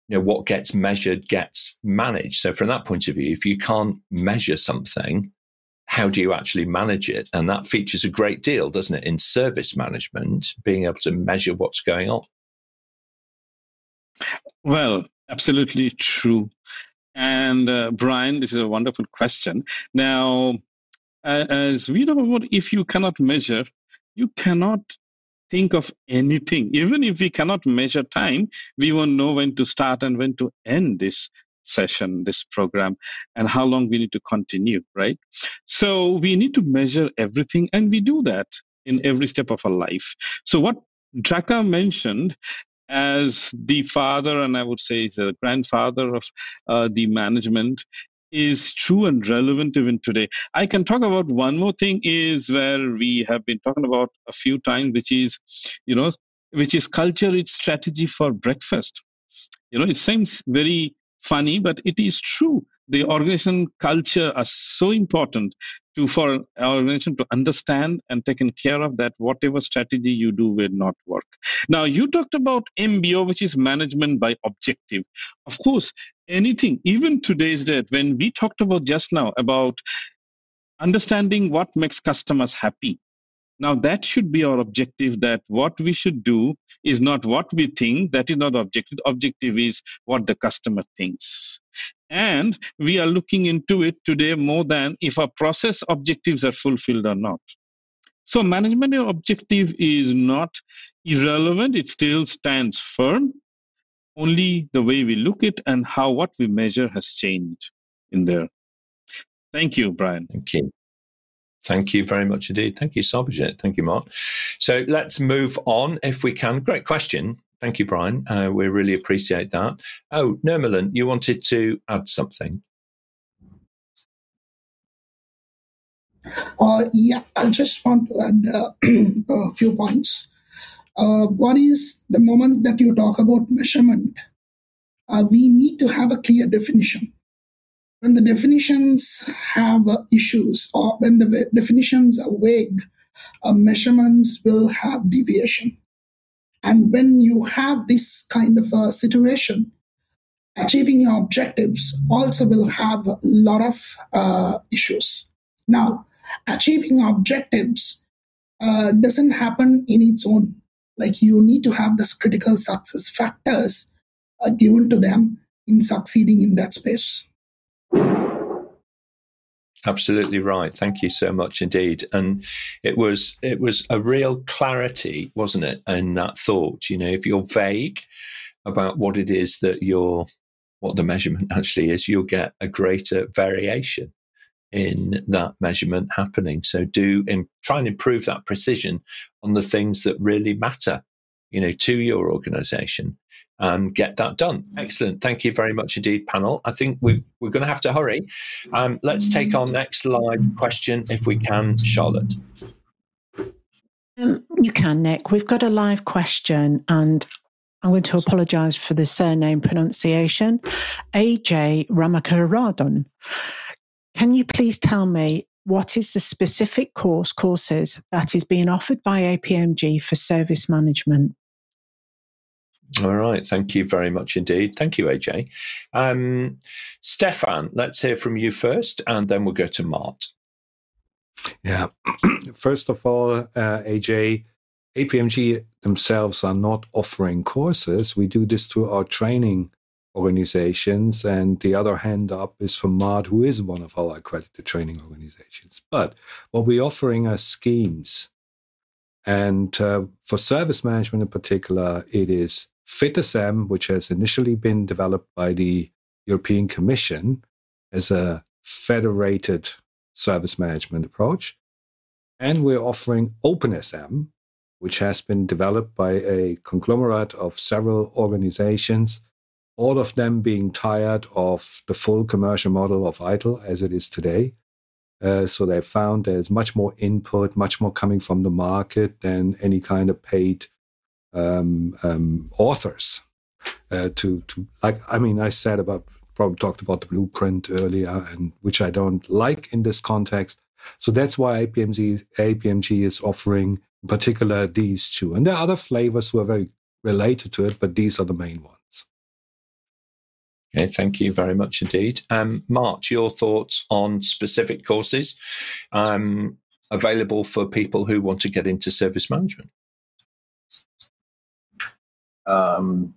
you know, what gets measured gets managed. So from that point of view, if you can't measure something, how do you actually manage it? And that features a great deal, doesn't it, in service management, being able to measure what's going on. Well, absolutely true. And uh, Brian, this is a wonderful question. Now, as we know about if you cannot measure, you cannot think of anything. Even if we cannot measure time, we won't know when to start and when to end this session, this program, and how long we need to continue, right? So we need to measure everything, and we do that in every step of our life. So what Drucker mentioned as the father, and I would say the grandfather of uh, the management, is true and relevant even today. I can talk about one more thing is where we have been talking about a few times, which is, you know, which is culture, its strategy for breakfast. You know, it seems very funny, but it is true. The organization culture are so important to for uh, our organization to understand and taken care of that whatever strategy you do will not work. Now you talked about MBO, which is management by objective. Of course, anything, even today's date, when we talked about just now about understanding what makes customers happy now, that should be our objective that what we should do is not what we think, that is not the objective. The objective is what the customer thinks. And we are looking into it today more than if our process objectives are fulfilled or not. So, management objective is not irrelevant, it still stands firm. Only the way we look at and how what we measure has changed in there. Thank you, Brian. Thank you. Thank you very much indeed. Thank you, Sarbojit. Thank you, Mark. So let's move on if we can. Great question. Thank you, Brian. Uh, we really appreciate that. Oh, Nirmalan, you wanted to add something. Uh, yeah, I just want to add uh, a few points. Uh, one is the moment that you talk about measurement, uh, we need to have a clear definition when the definitions have issues or when the definitions are vague, uh, measurements will have deviation. And when you have this kind of a situation, achieving your objectives also will have a lot of uh, issues. Now, achieving objectives uh, doesn't happen in its own. Like you need to have the critical success factors uh, given to them in succeeding in that space. Absolutely right. Thank you so much indeed. And it was it was a real clarity, wasn't it, in that thought. You know, if you're vague about what it is that you're what the measurement actually is, you'll get a greater variation in that measurement happening. So do in, try and improve that precision on the things that really matter, you know, to your organization and get that done. Excellent. Thank you very much indeed, panel. I think we, we're going to have to hurry. Um, let's take our next live question if we can, Charlotte. Um, you can, Nick. We've got a live question, and I'm going to apologise for the surname pronunciation. AJ Ramakaradon. Can you please tell me what is the specific course courses that is being offered by APMG for service management? All right. Thank you very much indeed. Thank you, AJ. Um, Stephan, let's hear from you first, and then we'll go to Mart. Yeah. First of all, uh, AJ, APMG themselves are not offering courses. We do this through our training organizations. And the other hand up is from Mart, who is one of our accredited training organizations. But what we're offering are schemes. And uh, for service management in particular, it is FitSM, which has initially been developed by the European Commission as a federated service management approach. And we're offering OpenSM, which has been developed by a conglomerate of several organizations, all of them being tired of the full commercial model of ITIL as it is today. Uh, so they found there's much more input, much more coming from the market than any kind of paid um, um, authors. Uh, to to like, I mean, I said about probably talked about the blueprint earlier, and which I don't like in this context. So that's why APMG APMG is offering in particular these two, and there are other flavors who are very related to it, but these are the main ones. Okay, thank you very much indeed. Um, Mart, your thoughts on specific courses um, available for people who want to get into service management? Um,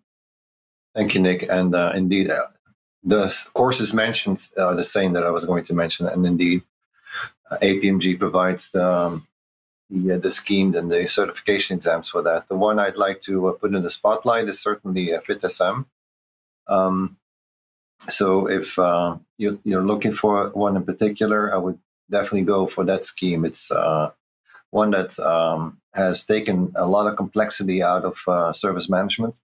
thank you, Nick. And uh, indeed, uh, the courses mentioned are the same that I was going to mention. And indeed, uh, APMG provides the, um, the, uh, the scheme and the certification exams for that. The one I'd like to uh, put in the spotlight is certainly uh, FitSM. Um, so if uh, you, you're looking for one in particular, I would definitely go for that scheme. It's uh, one that um, has taken a lot of complexity out of uh, service management,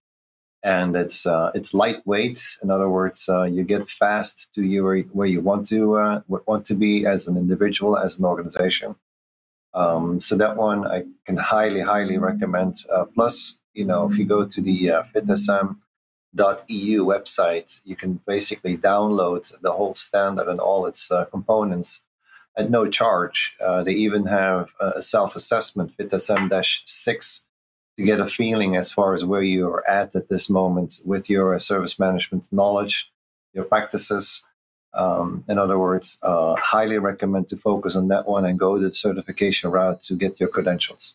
and it's uh, it's lightweight. In other words, uh, you get fast to your where you want to uh, want to be as an individual, as an organization. Um, so that one I can highly, highly recommend. plus, you know, if you go to the uh, FitSM .eu website, you can basically download the whole standard and all its uh, components at no charge. Uh, they even have a self-assessment, FitSM-6, to get a feeling as far as where you're at at this moment with your service management knowledge, your practices. Um, in other words, uh, highly recommend to focus on that one and go the certification route to get your credentials.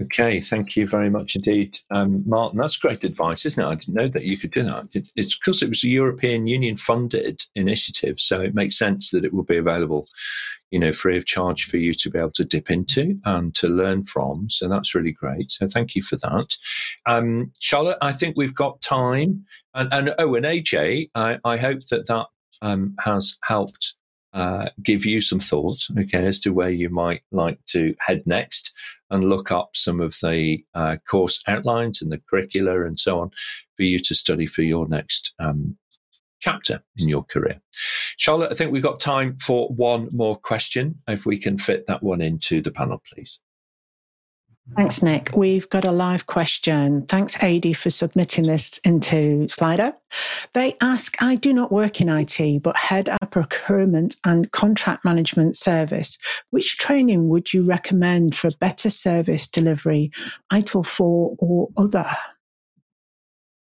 Okay, thank you very much indeed, um, Martin. That's great advice, isn't it? I didn't know that you could do that. It, it's because it was a European Union funded initiative, so it makes sense that it will be available, you know, free of charge for you to be able to dip into and to learn from. So that's really great. So thank you for that, um, Charlotte. I think we've got time, and, and oh, and AJ, I, I hope that that um, has helped uh, give you some thoughts, okay, as to where you might like to head next and look up some of the uh, course outlines and the curricula and so on for you to study for your next um, chapter in your career. Charlotte, I think we've got time for one more question. If we can fit that one into the panel, please. Thanks, Nick. We've got a live question. Thanks, AD, for submitting this into Slido. They ask I do not work in IT, but head a procurement and contract management service. Which training would you recommend for better service delivery, ITIL 4 or other?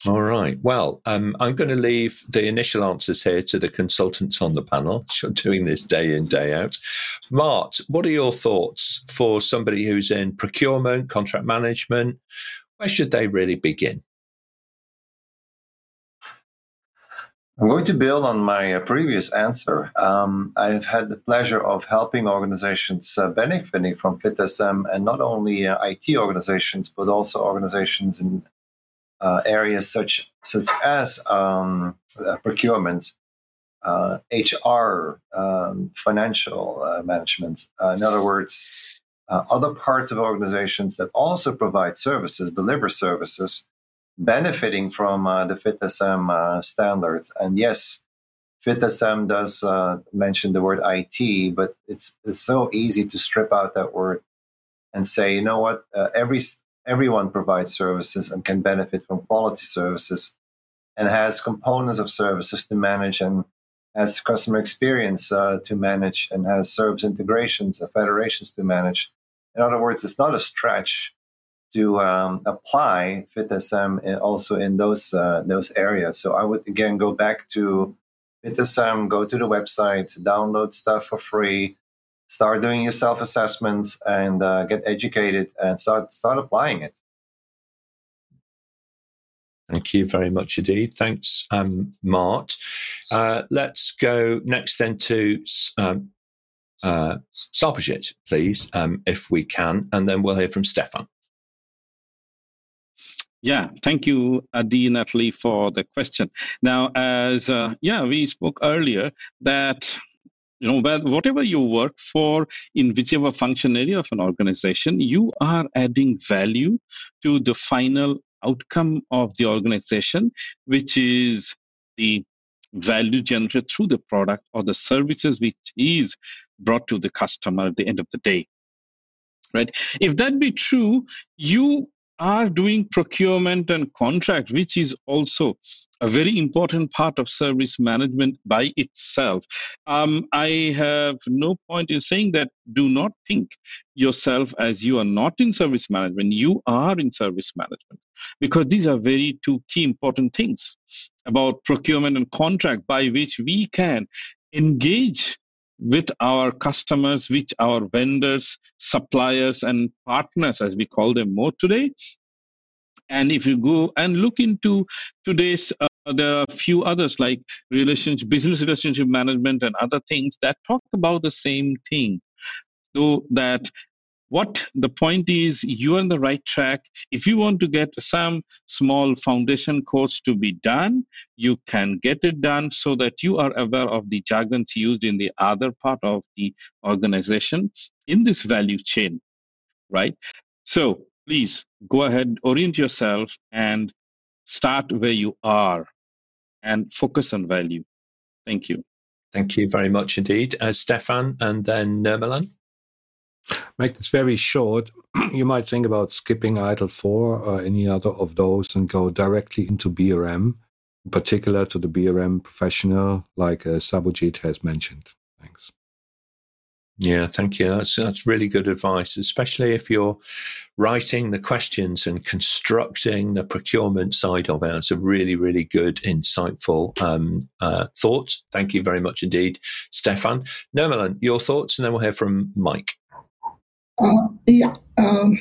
All right. Well, um, I'm going to leave the initial answers here to the consultants on the panel, doing this day in, day out. Mart, what are your thoughts for somebody who's in procurement, contract management? Where should they really begin? I'm going to build on my uh, previous answer. Um, I've had the pleasure of helping organizations uh, benefiting from FitSM, and not only uh, IT organizations, but also organizations in uh, areas such such as um, uh, procurement, uh, HR, um, financial uh, management. Uh, in other words, uh, other parts of organizations that also provide services, deliver services, benefiting from the FitSM standards. And yes, FitSM does mention the word IT, but it's, it's so easy to strip out that word and say, you know what, every everyone provides services and can benefit from quality services and has components of services to manage and has customer experience uh, to manage and has service integrations and federations to manage. In other words, it's not a stretch to um, apply FitSM also in those uh, those areas. So I would again go back to FitSM, go to the website, download stuff for free, start doing your self assessments, and uh, get educated and start start applying it. Thank you very much indeed. Thanks, um, Mart. Uh, let's go next then to um, uh, please, um, if we can, and then we'll hear from Stephan. Yeah, thank you, Adi Natalie, for the question. Now, as uh, yeah, we spoke earlier that you know whatever you work for in whichever function area of an organization, you are adding value to the final outcome of the organization, which is the value generated through the product or the services which is brought to the customer at the end of the day right? If that be true you are doing procurement and contract, which is also a very important part of service management by itself. Um, I have no point in saying that do not think yourself as you are not in service management, you are in service management because these are very two key important things about procurement and contract by which we can engage with our customers, with our vendors, suppliers, and partners, as we call them more today. And if you go and look into today's, uh, there are a few others like relationship, business relationship management, and other things that talk about the same thing. So that what the point is you're on the right track. If you want to get some small foundation course to be done you can get it done so that you are aware of the jargons used in the other part of the organization in this value chain right? So please go ahead orient yourself and start where you are and focus on value thank you thank you very much indeed uh, Stephan and then nirmalan Make this very short. you might think about skipping ITIL 4 or any other of those and go directly into BRM, in particular to the BRM professional, like uh, Sarbojit has mentioned. Yeah, thank you. That's that's really good advice, especially if you're writing the questions and constructing the procurement side of it. It's a really, really good, insightful um, uh, thought. Thank you very much indeed, Stephan. Nirmalan, your thoughts, and then we'll hear from Mike. Uh, yeah. Um,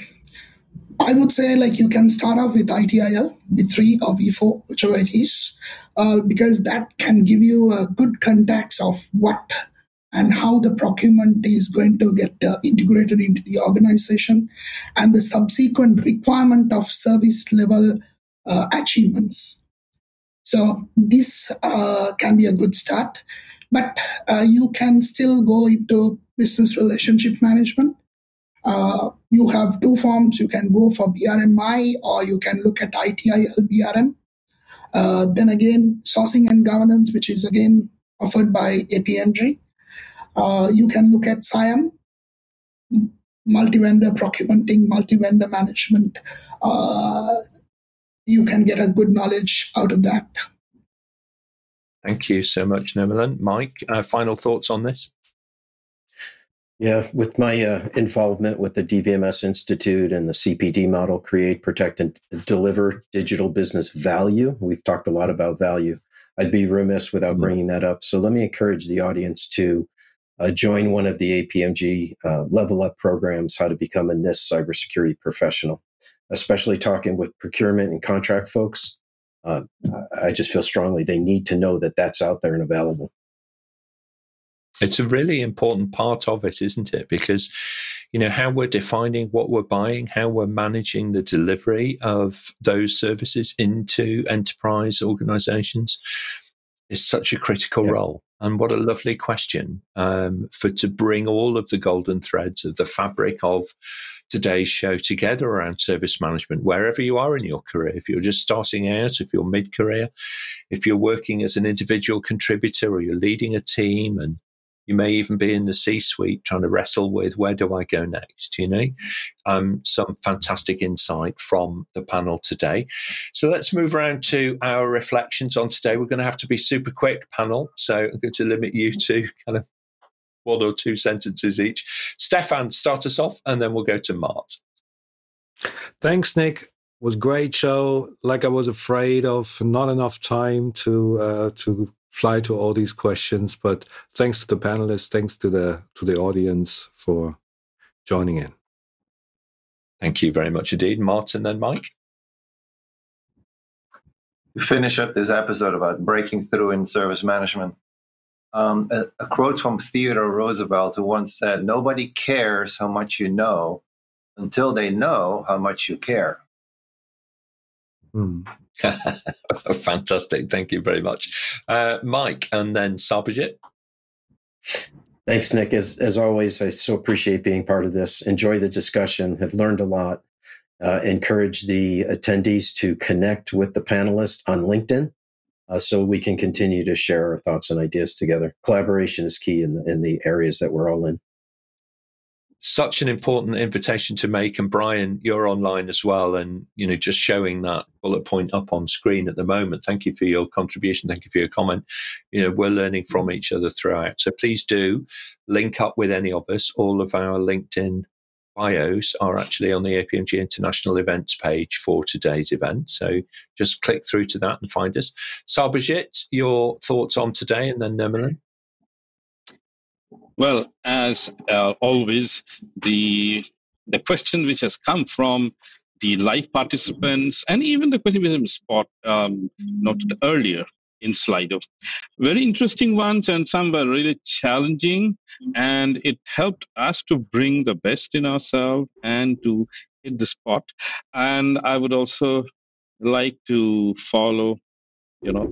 I would say like you can start off with ITIL, V3 or V4, whichever it is, uh, because that can give you a good context of what and how the procurement is going to get uh, integrated into the organization and the subsequent requirement of service level uh, achievements. So this uh, can be a good start, but uh, you can still go into business relationship management uh, you have two forms. You can go for BRMI or you can look at ITIL BRM. Uh, then again, sourcing and governance, which is again offered by APMG. Uh, you can look at SIAM, multi-vendor procurementing, multi-vendor management. Uh, you can get a good knowledge out of that. Thank you so much, Nirmalan. Mike, uh, final thoughts on this? Yeah, with my uh, involvement with the DVMS Institute and the CPD model, create, protect, and deliver digital business value. We've talked a lot about value. I'd be remiss without mm-hmm. bringing that up. So let me encourage the audience to uh, join one of the APMG uh, level up programs, how to become a NIST cybersecurity professional, especially talking with procurement and contract folks. Uh, I just feel strongly they need to know that that's out there and available. It's a really important part of it, isn't it? Because, you know, how we're defining what we're buying, how we're managing the delivery of those services into enterprise organizations is such a critical role. And what a lovely question um, for to bring all of the golden threads of the fabric of today's show together around service management, wherever you are in your career. If you're just starting out, if you're mid career, if you're working as an individual contributor or you're leading a team and you may even be in the C suite trying to wrestle with where do I go next? You know, um, some fantastic insight from the panel today. So let's move around to our reflections on today. We're going to have to be super quick, panel. So I'm going to limit you to kind of one or two sentences each. Stephan, start us off, and then we'll go to Mart. Thanks, Nick. Was great show. Like I was afraid of, not enough time to uh, to fly to all these questions. But thanks to the panelists, thanks to the to the audience for joining in. Thank you very much indeed, Martin and Mike. To finish up this episode about breaking through in service management, um, a, a, quote from Theodore Roosevelt, who once said, Nobody cares how much you know until they know how much you care. Hmm. Fantastic. Thank you very much. Uh, Mike, and then Sarbojit. Thanks, Nick. As, as always, I so appreciate being part of this. Enjoy the discussion, have learned a lot. Uh, encourage the attendees to connect with the panelists on LinkedIn uh, so we can continue to share our thoughts and ideas together. Collaboration is key in the, in the areas that we're all in such an important invitation to make. And Brian, you're online as well, and you know, just showing that bullet point up on screen at the moment. Thank you for your contribution. Thank you for your comment. You know, we're learning from each other throughout. So please do link up with any of us. All of our LinkedIn bios are actually on the APMG International events page for today's event. So just click through to that and find us. Sarbojit, your thoughts on today, and then Nirmalan. Well, as uh, always, the the question which has come from the live participants and even the question which spot um, noted earlier in Slido. Very interesting ones, and some were really challenging, and it helped us to bring the best in ourselves and to hit the spot. And I would also like to follow, you know,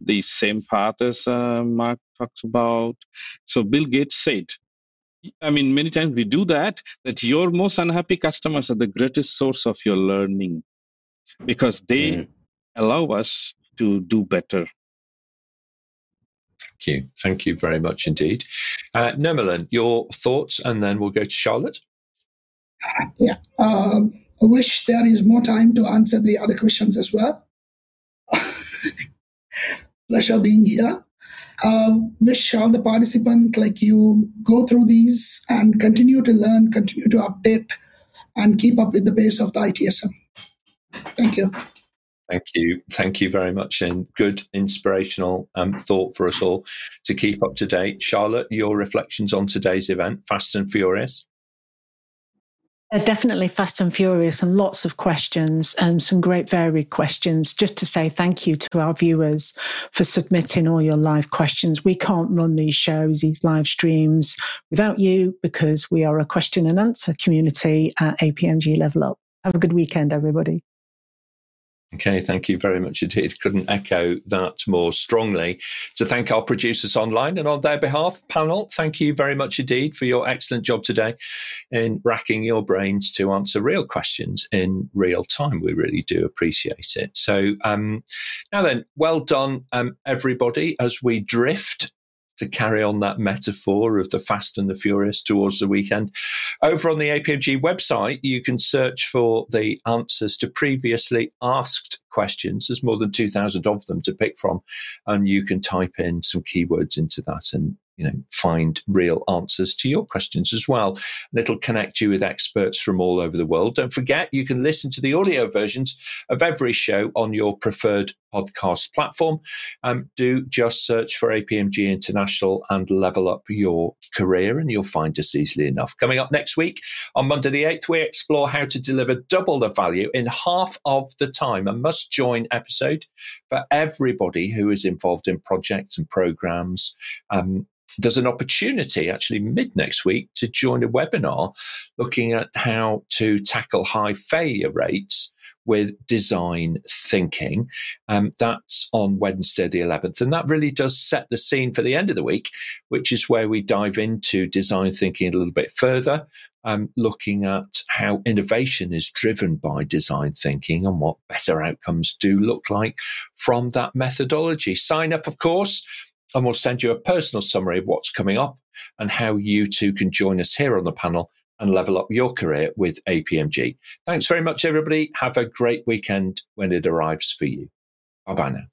the same path as uh, Mark talks about. So Bill Gates said, I mean, many times we do that, that your most unhappy customers are the greatest source of your learning because they mm. allow us to do better. Thank you. Thank you very much indeed. Uh, Nirmalan, your thoughts, and then we'll go to Charlotte. Yeah. Um, I wish there is more time to answer the other questions as well. Pleasure being here uh, wish all the participants like you go through these and continue to learn, continue to update, and keep up with the pace of the ITSM. Thank you. Thank you. Thank you very much. And good inspirational um, thought for us all to keep up to date. Charlotte, your reflections on today's event, Fast and Furious? Definitely fast and furious and lots of questions and some great varied questions. Just to say thank you to our viewers for submitting all your live questions. We can't run these shows, these live streams without you because we are a question and answer community at APMG Level Up. Have a good weekend, everybody. Okay, thank you very much indeed. Couldn't echo that more strongly. To thank our producers online and on their behalf, panel, thank you very much indeed for your excellent job today in racking your brains to answer real questions in real time. We really do appreciate it. So, um, now then, well done, um, everybody, as we drift to carry on that metaphor of the fast and the furious towards the weekend. Over on the APMG website, you can search for the answers to previously asked questions. There's more than 2,000 of them to pick from, and you can type in some keywords into that and you know, find real answers to your questions as well. And it'll connect you with experts from all over the world. Don't forget, you can listen to the audio versions of every show on your preferred podcast platform. Um, do just search for APMG International and level up your career, and you'll find us easily enough. Coming up next week on Monday the 8th, we explore how to deliver double the value in half of the time. A must join episode for everybody who is involved in projects and programs. Um, there's an opportunity actually mid next week to join a webinar looking at how to tackle high failure rates with design thinking. Um, that's on Wednesday, the 11th. And that really does set the scene for the end of the week, which is where we dive into design thinking a little bit further, um, looking at how innovation is driven by design thinking and what better outcomes do look like from that methodology. Sign up, of course and we'll send you a personal summary of what's coming up and how you too can join us here on the panel and level up your career with APMG. Thanks very much, everybody. Have a great weekend when it arrives for you. Bye bye now.